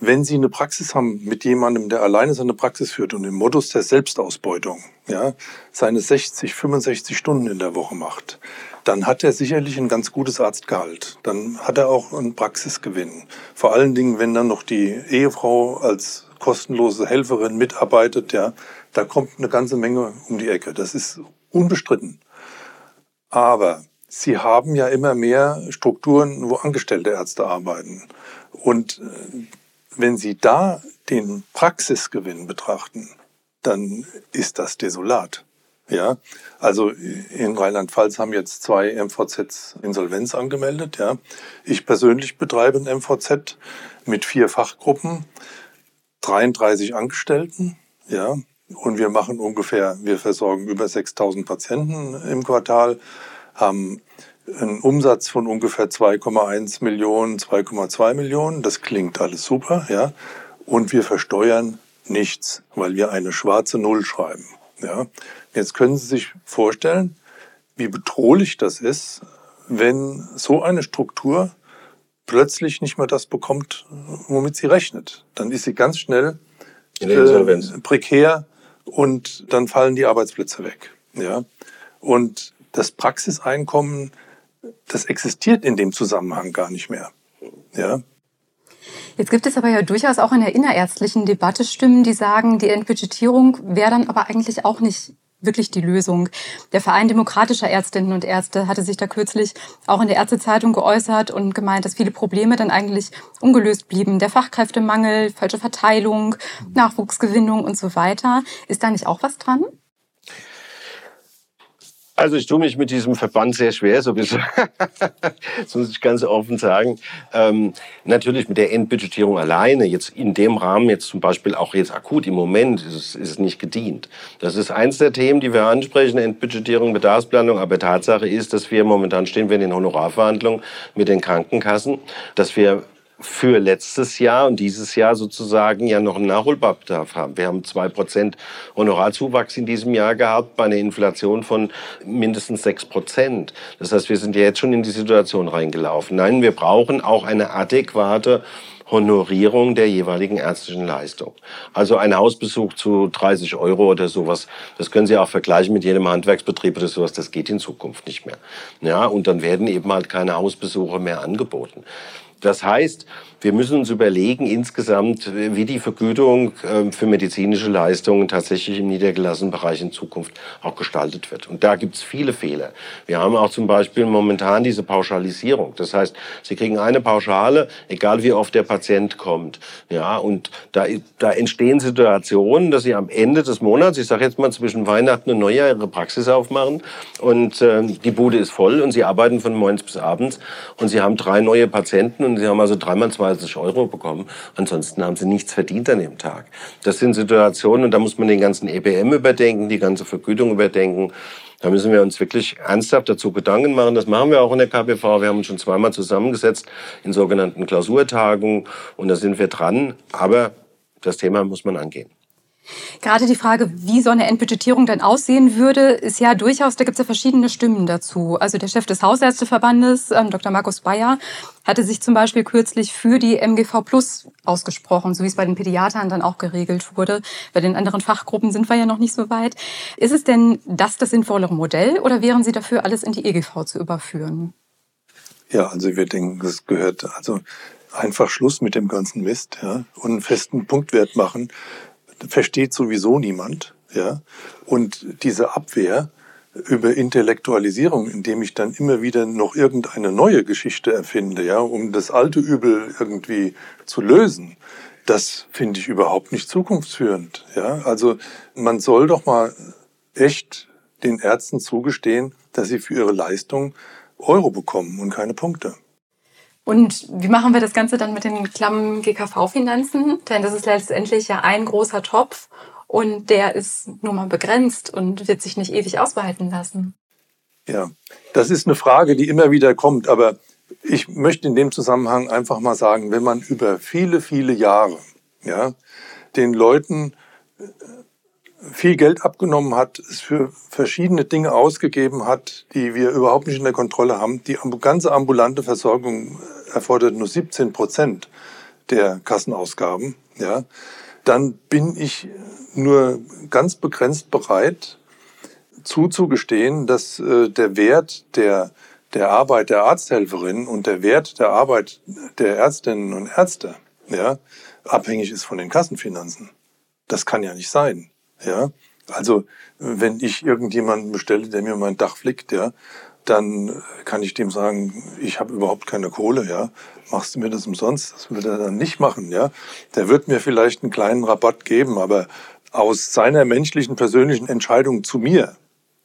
Speaker 2: wenn Sie eine Praxis haben mit jemandem, der alleine seine Praxis führt und im Modus der Selbstausbeutung, ja, seine 60, 65 Stunden in der Woche macht, dann hat er sicherlich ein ganz gutes Arztgehalt. Dann hat er auch einen Praxisgewinn. Vor allen Dingen, wenn dann noch die Ehefrau als kostenlose Helferin mitarbeitet, ja, da kommt eine ganze Menge um die Ecke. Das ist unbestritten. Aber Sie haben ja immer mehr Strukturen, wo angestellte Ärzte arbeiten. Und äh, wenn Sie da den Praxisgewinn betrachten, dann ist das desolat. Ja, also in Rheinland-Pfalz haben jetzt zwei MVZs Insolvenz angemeldet. Ja, ich persönlich betreibe ein MVZ mit vier Fachgruppen, 33 Angestellten. Ja, und wir machen ungefähr, wir versorgen über 6000 Patienten im Quartal, haben einen Umsatz von ungefähr 2,1 Millionen, 2,2 Millionen. Das klingt alles super, ja. Und wir versteuern nichts, weil wir eine schwarze Null schreiben. Ja. Jetzt können Sie sich vorstellen, wie bedrohlich das ist, wenn so eine Struktur plötzlich nicht mehr das bekommt, womit sie rechnet. Dann ist sie ganz schnell äh, prekär und dann fallen die Arbeitsplätze weg. Ja. Und das Praxiseinkommen das existiert in dem Zusammenhang gar nicht mehr. Ja.
Speaker 1: Jetzt gibt es aber ja durchaus auch in der innerärztlichen Debatte Stimmen, die sagen, die Entbudgetierung wäre dann aber eigentlich auch nicht wirklich die Lösung. Der Verein demokratischer Ärztinnen und Ärzte hatte sich da kürzlich auch in der Ärztezeitung geäußert und gemeint, dass viele Probleme dann eigentlich ungelöst blieben. Der Fachkräftemangel, falsche Verteilung, Nachwuchsgewinnung und so weiter. Ist da nicht auch was dran?
Speaker 3: Also ich tue mich mit diesem Verband sehr schwer, so (laughs) das muss ich ganz offen sagen. Ähm, natürlich mit der Endbudgetierung alleine, jetzt in dem Rahmen jetzt zum Beispiel auch jetzt akut im Moment ist es, ist es nicht gedient. Das ist eins der Themen, die wir ansprechen, Endbudgetierung, Bedarfsplanung. Aber Tatsache ist, dass wir momentan stehen wir in den Honorarverhandlungen mit den Krankenkassen, dass wir für letztes Jahr und dieses Jahr sozusagen ja noch einen Nachholbedarf haben. Wir haben zwei Prozent Honorarzuwachs in diesem Jahr gehabt bei einer Inflation von mindestens sechs Prozent. Das heißt, wir sind ja jetzt schon in die Situation reingelaufen. Nein, wir brauchen auch eine adäquate Honorierung der jeweiligen ärztlichen Leistung. Also ein Hausbesuch zu 30 Euro oder sowas, das können Sie auch vergleichen mit jedem Handwerksbetrieb oder sowas, das geht in Zukunft nicht mehr. Ja, und dann werden eben halt keine Hausbesuche mehr angeboten. Das heißt, wir müssen uns überlegen insgesamt, wie die Vergütung ähm, für medizinische Leistungen tatsächlich im niedergelassenen Bereich in Zukunft auch gestaltet wird. Und da gibt es viele Fehler. Wir haben auch zum Beispiel momentan diese Pauschalisierung. Das heißt, Sie kriegen eine Pauschale, egal wie oft der Patient kommt. Ja, und da, da entstehen Situationen, dass Sie am Ende des Monats, ich sage jetzt mal zwischen Weihnachten und Neujahr, Ihre Praxis aufmachen und äh, die Bude ist voll und Sie arbeiten von morgens bis abends und Sie haben drei neue Patienten und Sie haben also dreimal 20 Euro bekommen. Ansonsten haben Sie nichts verdient an dem Tag. Das sind Situationen und da muss man den ganzen EBM überdenken, die ganze Vergütung überdenken. Da müssen wir uns wirklich ernsthaft dazu Gedanken machen. Das machen wir auch in der KPV. Wir haben uns schon zweimal zusammengesetzt in sogenannten Klausurtagungen und da sind wir dran. Aber das Thema muss man angehen.
Speaker 1: Gerade die Frage, wie so eine Entbudgetierung dann aussehen würde, ist ja durchaus, da gibt es ja verschiedene Stimmen dazu. Also der Chef des Hausärzteverbandes, ähm, Dr. Markus Bayer, hatte sich zum Beispiel kürzlich für die MGV Plus ausgesprochen, so wie es bei den Pädiatern dann auch geregelt wurde. Bei den anderen Fachgruppen sind wir ja noch nicht so weit. Ist es denn das das sinnvollere Modell oder wären Sie dafür, alles in die EGV zu überführen?
Speaker 2: Ja, also wir denken, es gehört also einfach Schluss mit dem ganzen Mist ja, und einen festen Punktwert machen versteht sowieso niemand. Ja? Und diese Abwehr über Intellektualisierung, indem ich dann immer wieder noch irgendeine neue Geschichte erfinde, ja, um das alte Übel irgendwie zu lösen, das finde ich überhaupt nicht zukunftsführend. Ja? Also man soll doch mal echt den Ärzten zugestehen, dass sie für ihre Leistung Euro bekommen und keine Punkte.
Speaker 1: Und wie machen wir das Ganze dann mit den klammen GKV-Finanzen? Denn das ist letztendlich ja ein großer Topf und der ist nur mal begrenzt und wird sich nicht ewig ausbehalten lassen.
Speaker 2: Ja, das ist eine Frage, die immer wieder kommt. Aber ich möchte in dem Zusammenhang einfach mal sagen, wenn man über viele, viele Jahre ja, den Leuten viel Geld abgenommen hat, es für verschiedene Dinge ausgegeben hat, die wir überhaupt nicht in der Kontrolle haben. Die ganze ambulante Versorgung erfordert nur 17 Prozent der Kassenausgaben. Ja, dann bin ich nur ganz begrenzt bereit zuzugestehen, dass äh, der Wert der der Arbeit der Arzthelferin und der Wert der Arbeit der Ärztinnen und Ärzte ja, abhängig ist von den Kassenfinanzen. Das kann ja nicht sein. Ja, also wenn ich irgendjemanden bestelle, der mir mein Dach flickt, ja, dann kann ich dem sagen, ich habe überhaupt keine Kohle, ja, machst du mir das umsonst? Das wird er dann nicht machen, ja. Der wird mir vielleicht einen kleinen Rabatt geben, aber aus seiner menschlichen, persönlichen Entscheidung zu mir,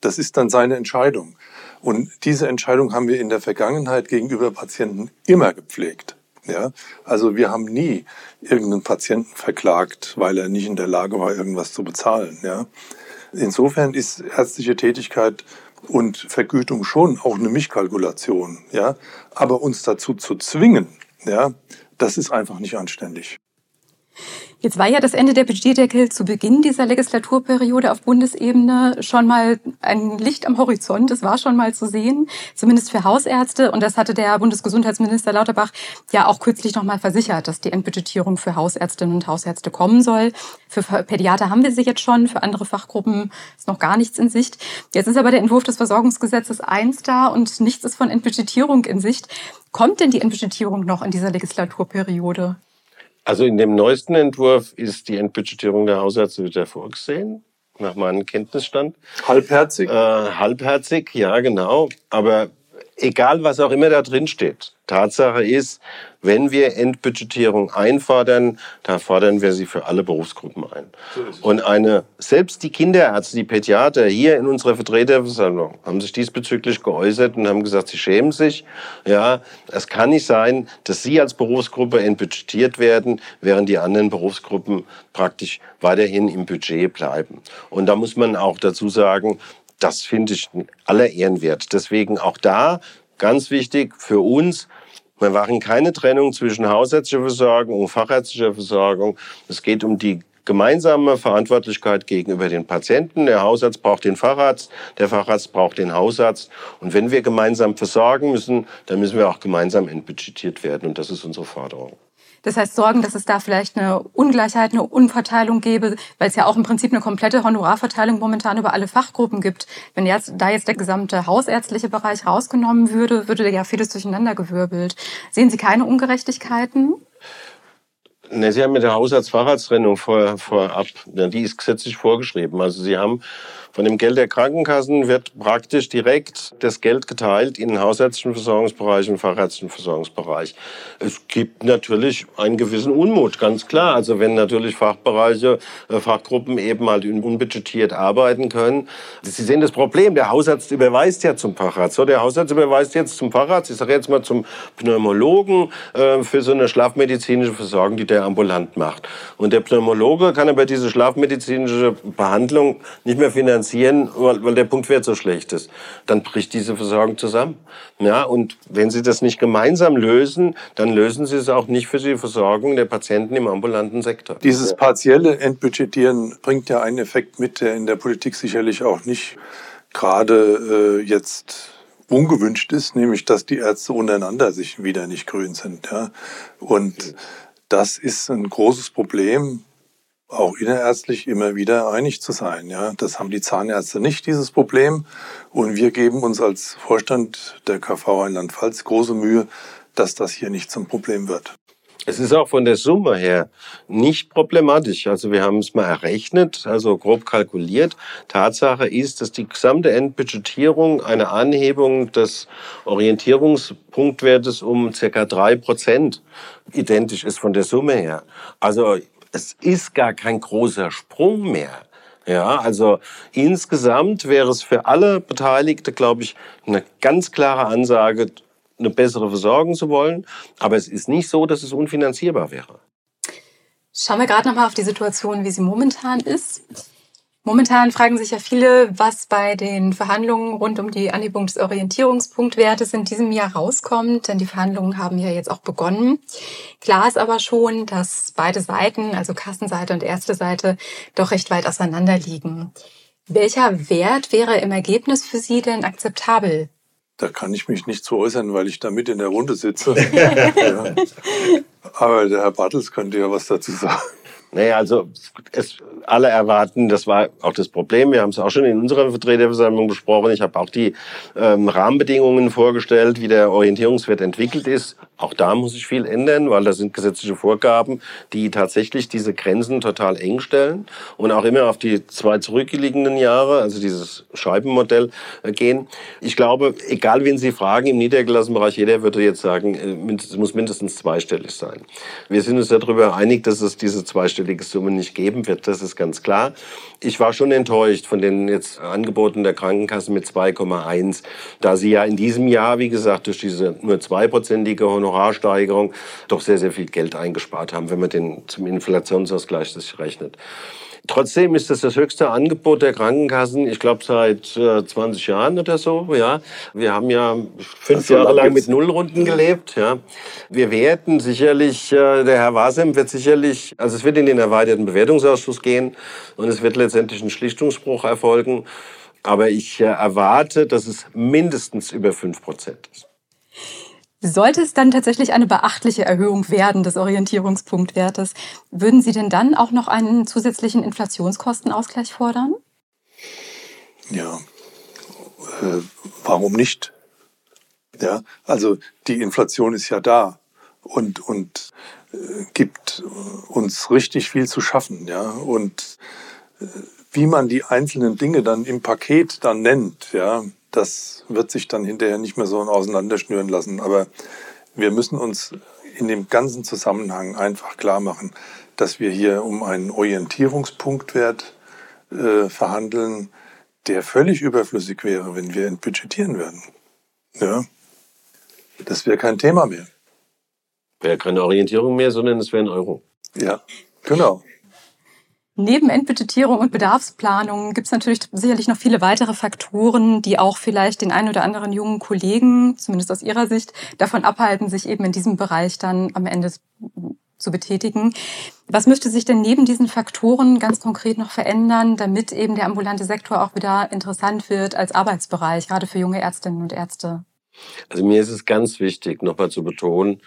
Speaker 2: das ist dann seine Entscheidung. Und diese Entscheidung haben wir in der Vergangenheit gegenüber Patienten immer gepflegt. Ja, also wir haben nie irgendeinen Patienten verklagt, weil er nicht in der Lage war, irgendwas zu bezahlen. Ja, insofern ist ärztliche Tätigkeit und Vergütung schon auch eine Mischkalkulation. Ja, aber uns dazu zu zwingen, ja, das ist einfach nicht anständig.
Speaker 1: Jetzt war ja das Ende der Budgetdeckel zu Beginn dieser Legislaturperiode auf Bundesebene schon mal ein Licht am Horizont. Das war schon mal zu sehen, zumindest für Hausärzte. Und das hatte der Bundesgesundheitsminister Lauterbach ja auch kürzlich noch mal versichert, dass die Endbudgetierung für Hausärztinnen und Hausärzte kommen soll. Für Pädiater haben wir sie jetzt schon, für andere Fachgruppen ist noch gar nichts in Sicht. Jetzt ist aber der Entwurf des Versorgungsgesetzes eins da und nichts ist von Endbudgetierung in Sicht. Kommt denn die Endbudgetierung noch in dieser Legislaturperiode?
Speaker 3: Also in dem neuesten Entwurf ist die Entbudgetierung der Haushalte wieder vorgesehen, nach meinem Kenntnisstand.
Speaker 2: Halbherzig?
Speaker 3: Äh, halbherzig, ja genau. Aber egal, was auch immer da drin steht, Tatsache ist, wenn wir Endbudgetierung einfordern, dann fordern wir sie für alle Berufsgruppen ein. Und eine, selbst die Kinderärzte, die Pädiater hier in unserer Vertreterversammlung haben sich diesbezüglich geäußert und haben gesagt, sie schämen sich. Ja, es kann nicht sein, dass sie als Berufsgruppe entbudgetiert werden, während die anderen Berufsgruppen praktisch weiterhin im Budget bleiben. Und da muss man auch dazu sagen, das finde ich aller Ehrenwert. Deswegen auch da ganz wichtig für uns, wir machen keine Trennung zwischen hausärztlicher Versorgung und fachärztlicher Versorgung. Es geht um die gemeinsame Verantwortlichkeit gegenüber den Patienten. Der Hausarzt braucht den Facharzt, der Facharzt braucht den Hausarzt. Und wenn wir gemeinsam versorgen müssen, dann müssen wir auch gemeinsam entbudgetiert werden. Und das ist unsere Forderung.
Speaker 1: Das heißt, sorgen, dass es da vielleicht eine Ungleichheit, eine Unverteilung gäbe, weil es ja auch im Prinzip eine komplette Honorarverteilung momentan über alle Fachgruppen gibt. Wenn jetzt da jetzt der gesamte hausärztliche Bereich rausgenommen würde, würde ja vieles durcheinandergewirbelt. Sehen Sie keine Ungerechtigkeiten?
Speaker 3: Ne, Sie haben mit der Hausarzt-Facharzttrennung vor, vorab, die ist gesetzlich vorgeschrieben. Also Sie haben von dem Geld der Krankenkassen wird praktisch direkt das Geld geteilt in den hausärztlichen Versorgungsbereich und fachärztlichen Versorgungsbereich. Es gibt natürlich einen gewissen Unmut, ganz klar. Also wenn natürlich Fachbereiche, äh, Fachgruppen eben halt unbudgetiert arbeiten können. Sie sehen das Problem, der Hausarzt überweist ja zum Facharzt. So, der Hausarzt überweist jetzt zum Facharzt, ich sage jetzt mal zum Pneumologen äh, für so eine schlafmedizinische Versorgung, die der ambulant macht. Und der Pneumologe kann aber diese schlafmedizinische Behandlung nicht mehr finanzieren finanzieren, weil, weil der Punktwert so schlecht ist. Dann bricht diese Versorgung zusammen. Ja, und wenn Sie das nicht gemeinsam lösen, dann lösen Sie es auch nicht für die Versorgung der Patienten im ambulanten Sektor.
Speaker 2: Dieses partielle Entbudgetieren bringt ja einen Effekt mit, der in der Politik sicherlich auch nicht gerade äh, jetzt ungewünscht ist, nämlich dass die Ärzte untereinander sich wieder nicht grün sind. Ja? Und das ist ein großes Problem auch innerärztlich immer wieder einig zu sein. Ja, das haben die Zahnärzte nicht, dieses Problem. Und wir geben uns als Vorstand der KV Rheinland-Pfalz große Mühe, dass das hier nicht zum Problem wird.
Speaker 3: Es ist auch von der Summe her nicht problematisch. Also wir haben es mal errechnet, also grob kalkuliert. Tatsache ist, dass die gesamte Endbudgetierung eine Anhebung des Orientierungspunktwertes um circa drei Prozent identisch ist von der Summe her. Also es ist gar kein großer Sprung mehr. Ja, also insgesamt wäre es für alle Beteiligte, glaube ich, eine ganz klare Ansage, eine bessere Versorgung zu wollen. Aber es ist nicht so, dass es unfinanzierbar wäre.
Speaker 1: Schauen wir gerade nochmal auf die Situation, wie sie momentan ist. Momentan fragen sich ja viele, was bei den Verhandlungen rund um die Anhebung des Orientierungspunktwertes in diesem Jahr rauskommt, denn die Verhandlungen haben ja jetzt auch begonnen. Klar ist aber schon, dass beide Seiten, also Kassenseite und Ärzteseite, doch recht weit auseinander liegen. Welcher Wert wäre im Ergebnis für Sie denn akzeptabel?
Speaker 2: Da kann ich mich nicht zu äußern, weil ich da mit in der Runde sitze. (laughs) ja. Aber der Herr Bartels könnte ja was dazu sagen.
Speaker 3: Naja, also es, alle erwarten, das war auch das Problem, wir haben es auch schon in unserer Vertreterversammlung besprochen, ich habe auch die ähm, Rahmenbedingungen vorgestellt, wie der Orientierungswert entwickelt ist. Auch da muss sich viel ändern, weil da sind gesetzliche Vorgaben, die tatsächlich diese Grenzen total eng stellen und auch immer auf die zwei zurückliegenden Jahre, also dieses Scheibenmodell, äh, gehen. Ich glaube, egal wen Sie fragen, im niedergelassenen Bereich, jeder würde jetzt sagen, äh, es muss mindestens zweistellig sein. Wir sind uns darüber einig, dass es diese zweistellige Summe nicht geben wird. Das ist ganz klar. Ich war schon enttäuscht von den jetzt Angeboten der Krankenkassen mit 2,1, da sie ja in diesem Jahr, wie gesagt, durch diese nur zweiprozentige Honorarsteigerung doch sehr, sehr viel Geld eingespart haben, wenn man den zum Inflationsausgleich sich rechnet. Trotzdem ist das das höchste Angebot der Krankenkassen, ich glaube seit äh, 20 Jahren oder so. Ja, wir haben ja fünf Jahre lang mit Nullrunden gelebt. Ja, wir werden sicherlich, äh, der Herr Wasem wird sicherlich, also es wird in den erweiterten Bewertungsausschuss gehen und es wird letztendlich ein Schlichtungsspruch erfolgen. Aber ich äh, erwarte, dass es mindestens über fünf Prozent ist.
Speaker 1: Sollte es dann tatsächlich eine beachtliche Erhöhung werden des Orientierungspunktwertes, würden Sie denn dann auch noch einen zusätzlichen Inflationskostenausgleich fordern?
Speaker 2: Ja, äh, warum nicht? Ja, also die Inflation ist ja da und, und äh, gibt uns richtig viel zu schaffen. Ja, und äh, wie man die einzelnen Dinge dann im Paket dann nennt, ja, das wird sich dann hinterher nicht mehr so auseinanderschnüren lassen. Aber wir müssen uns in dem ganzen Zusammenhang einfach klar machen, dass wir hier um einen Orientierungspunktwert äh, verhandeln, der völlig überflüssig wäre, wenn wir entbudgetieren würden. Ja, das wäre kein Thema mehr.
Speaker 3: Wäre keine Orientierung mehr, sondern es wäre ein Euro.
Speaker 2: Ja, genau.
Speaker 1: Neben Endbudgetierung und Bedarfsplanung gibt es natürlich sicherlich noch viele weitere Faktoren, die auch vielleicht den einen oder anderen jungen Kollegen, zumindest aus ihrer Sicht, davon abhalten, sich eben in diesem Bereich dann am Ende zu betätigen. Was müsste sich denn neben diesen Faktoren ganz konkret noch verändern, damit eben der ambulante Sektor auch wieder interessant wird als Arbeitsbereich, gerade für junge Ärztinnen und Ärzte?
Speaker 3: Also mir ist es ganz wichtig, nochmal zu betonen,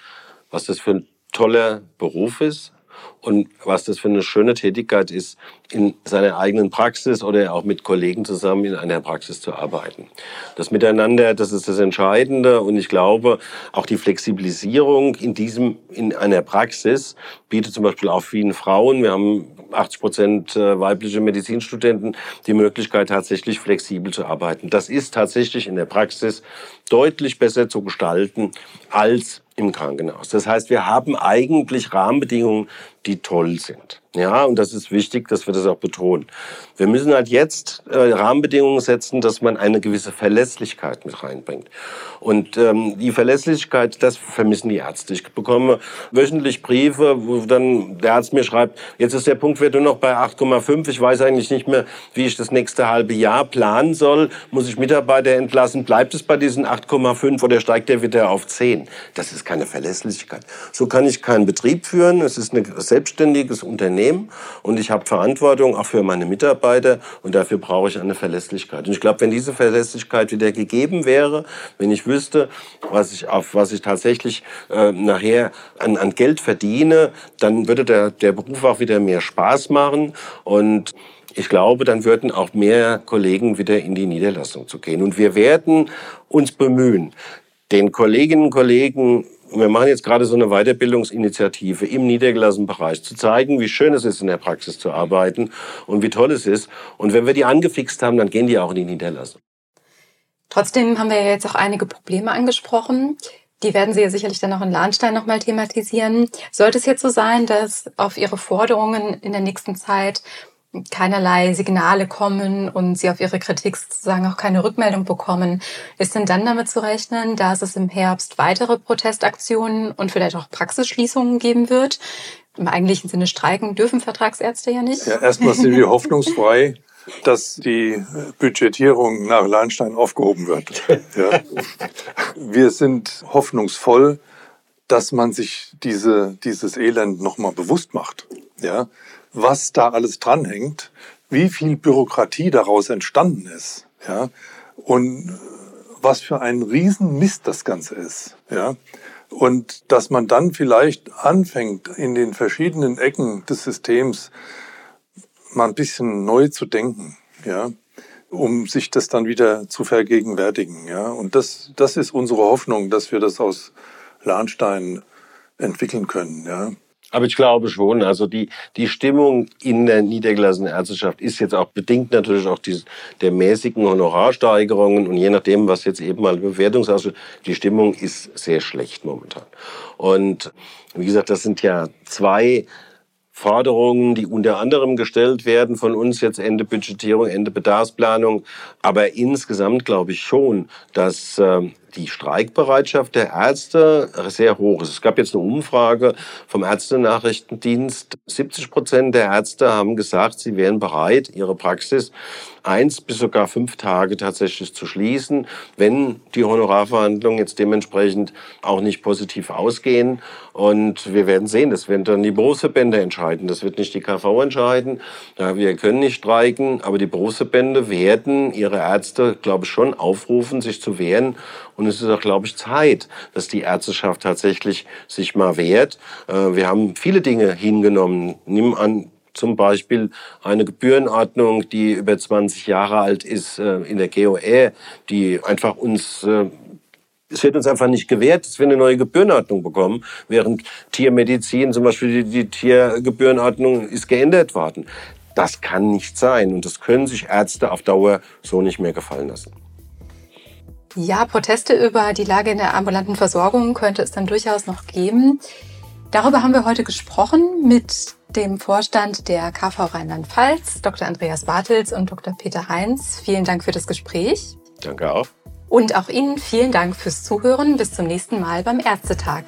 Speaker 3: was das für ein toller Beruf ist und was das für eine schöne Tätigkeit ist, in seiner eigenen Praxis oder auch mit Kollegen zusammen in einer Praxis zu arbeiten. Das Miteinander, das ist das Entscheidende und ich glaube, auch die Flexibilisierung in diesem, in einer Praxis bietet zum Beispiel auch vielen Frauen, wir haben 80 Prozent äh, weibliche Medizinstudenten die Möglichkeit, tatsächlich flexibel zu arbeiten. Das ist tatsächlich in der Praxis deutlich besser zu gestalten als im Krankenhaus. Das heißt, wir haben eigentlich Rahmenbedingungen, die toll sind. Ja, und das ist wichtig, dass wir das auch betonen. Wir müssen halt jetzt äh, Rahmenbedingungen setzen, dass man eine gewisse Verlässlichkeit mit reinbringt. Und ähm, die Verlässlichkeit, das vermissen die Ärzte. Ich bekomme wöchentlich Briefe, wo dann der Arzt mir schreibt, jetzt ist der Punktwert nur noch bei 8,5. Ich weiß eigentlich nicht mehr, wie ich das nächste halbe Jahr planen soll. Muss ich Mitarbeiter entlassen? Bleibt es bei diesen 8,5 oder steigt der wieder auf 10? Das ist keine Verlässlichkeit. So kann ich keinen Betrieb führen. Es ist ein selbstständiges Unternehmen und ich habe Verantwortung auch für meine Mitarbeiter und dafür brauche ich eine Verlässlichkeit. Und ich glaube, wenn diese Verlässlichkeit wieder gegeben wäre, wenn ich wüsste, was ich auf was ich tatsächlich äh, nachher an, an Geld verdiene, dann würde der, der Beruf auch wieder mehr Spaß machen und ich glaube, dann würden auch mehr Kollegen wieder in die Niederlassung zu gehen. Und wir werden uns bemühen, den Kolleginnen und Kollegen wir machen jetzt gerade so eine Weiterbildungsinitiative im niedergelassenen Bereich, zu zeigen, wie schön es ist, in der Praxis zu arbeiten und wie toll es ist. Und wenn wir die angefixt haben, dann gehen die auch in die Niederlassung.
Speaker 1: Trotzdem haben wir ja jetzt auch einige Probleme angesprochen. Die werden Sie ja sicherlich dann auch in Lahnstein nochmal thematisieren. Sollte es jetzt so sein, dass auf Ihre Forderungen in der nächsten Zeit keinerlei Signale kommen und sie auf ihre Kritik sozusagen auch keine Rückmeldung bekommen. Ist denn dann damit zu rechnen, dass es im Herbst weitere Protestaktionen und vielleicht auch Praxisschließungen geben wird? Im eigentlichen Sinne streiken dürfen Vertragsärzte ja nicht.
Speaker 2: Ja, erstmal sind wir hoffnungsfrei, dass die Budgetierung nach Lahnstein aufgehoben wird. Ja. Wir sind hoffnungsvoll, dass man sich diese, dieses Elend nochmal bewusst macht. Ja was da alles dranhängt, wie viel Bürokratie daraus entstanden ist, ja, und was für ein Riesenmist das Ganze ist, ja. Und dass man dann vielleicht anfängt, in den verschiedenen Ecken des Systems mal ein bisschen neu zu denken, ja, um sich das dann wieder zu vergegenwärtigen, ja. Und das, das ist unsere Hoffnung, dass wir das aus Lahnstein entwickeln können, ja.
Speaker 3: Aber ich glaube schon, also die, die Stimmung in der niedergelassenen Ärzteschaft ist jetzt auch bedingt natürlich auch die, der mäßigen Honorarsteigerungen und je nachdem, was jetzt eben mal Bewertungsausschuss, die Stimmung ist sehr schlecht momentan. Und wie gesagt, das sind ja zwei Forderungen, die unter anderem gestellt werden von uns jetzt Ende Budgetierung, Ende Bedarfsplanung. Aber insgesamt glaube ich schon, dass äh, die Streikbereitschaft der Ärzte sehr hoch ist. Es gab jetzt eine Umfrage vom Ärztenachrichtendienst. 70 Prozent der Ärzte haben gesagt, sie wären bereit, ihre Praxis eins bis sogar fünf Tage tatsächlich zu schließen, wenn die Honorarverhandlungen jetzt dementsprechend auch nicht positiv ausgehen. Und wir werden sehen, das werden dann die Berufsverbände entscheiden. Das wird nicht die KV entscheiden. Wir können nicht streiken, aber die Berufsverbände werden ihre Ärzte, glaube ich, schon aufrufen, sich zu wehren und es ist auch, glaube ich, Zeit, dass die Ärzteschaft tatsächlich sich mal wehrt. Äh, wir haben viele Dinge hingenommen. Nimm an, zum Beispiel eine Gebührenordnung, die über 20 Jahre alt ist äh, in der GOE, die einfach uns äh, es wird uns einfach nicht gewährt, dass wir eine neue Gebührenordnung bekommen, während Tiermedizin zum Beispiel die, die Tiergebührenordnung ist geändert worden. Das kann nicht sein und das können sich Ärzte auf Dauer so nicht mehr gefallen lassen.
Speaker 1: Ja, Proteste über die Lage in der ambulanten Versorgung könnte es dann durchaus noch geben. Darüber haben wir heute gesprochen mit dem Vorstand der KV Rheinland-Pfalz, Dr. Andreas Bartels und Dr. Peter Heinz. Vielen Dank für das Gespräch.
Speaker 3: Danke auch.
Speaker 1: Und auch Ihnen vielen Dank fürs Zuhören. Bis zum nächsten Mal beim Ärztetag.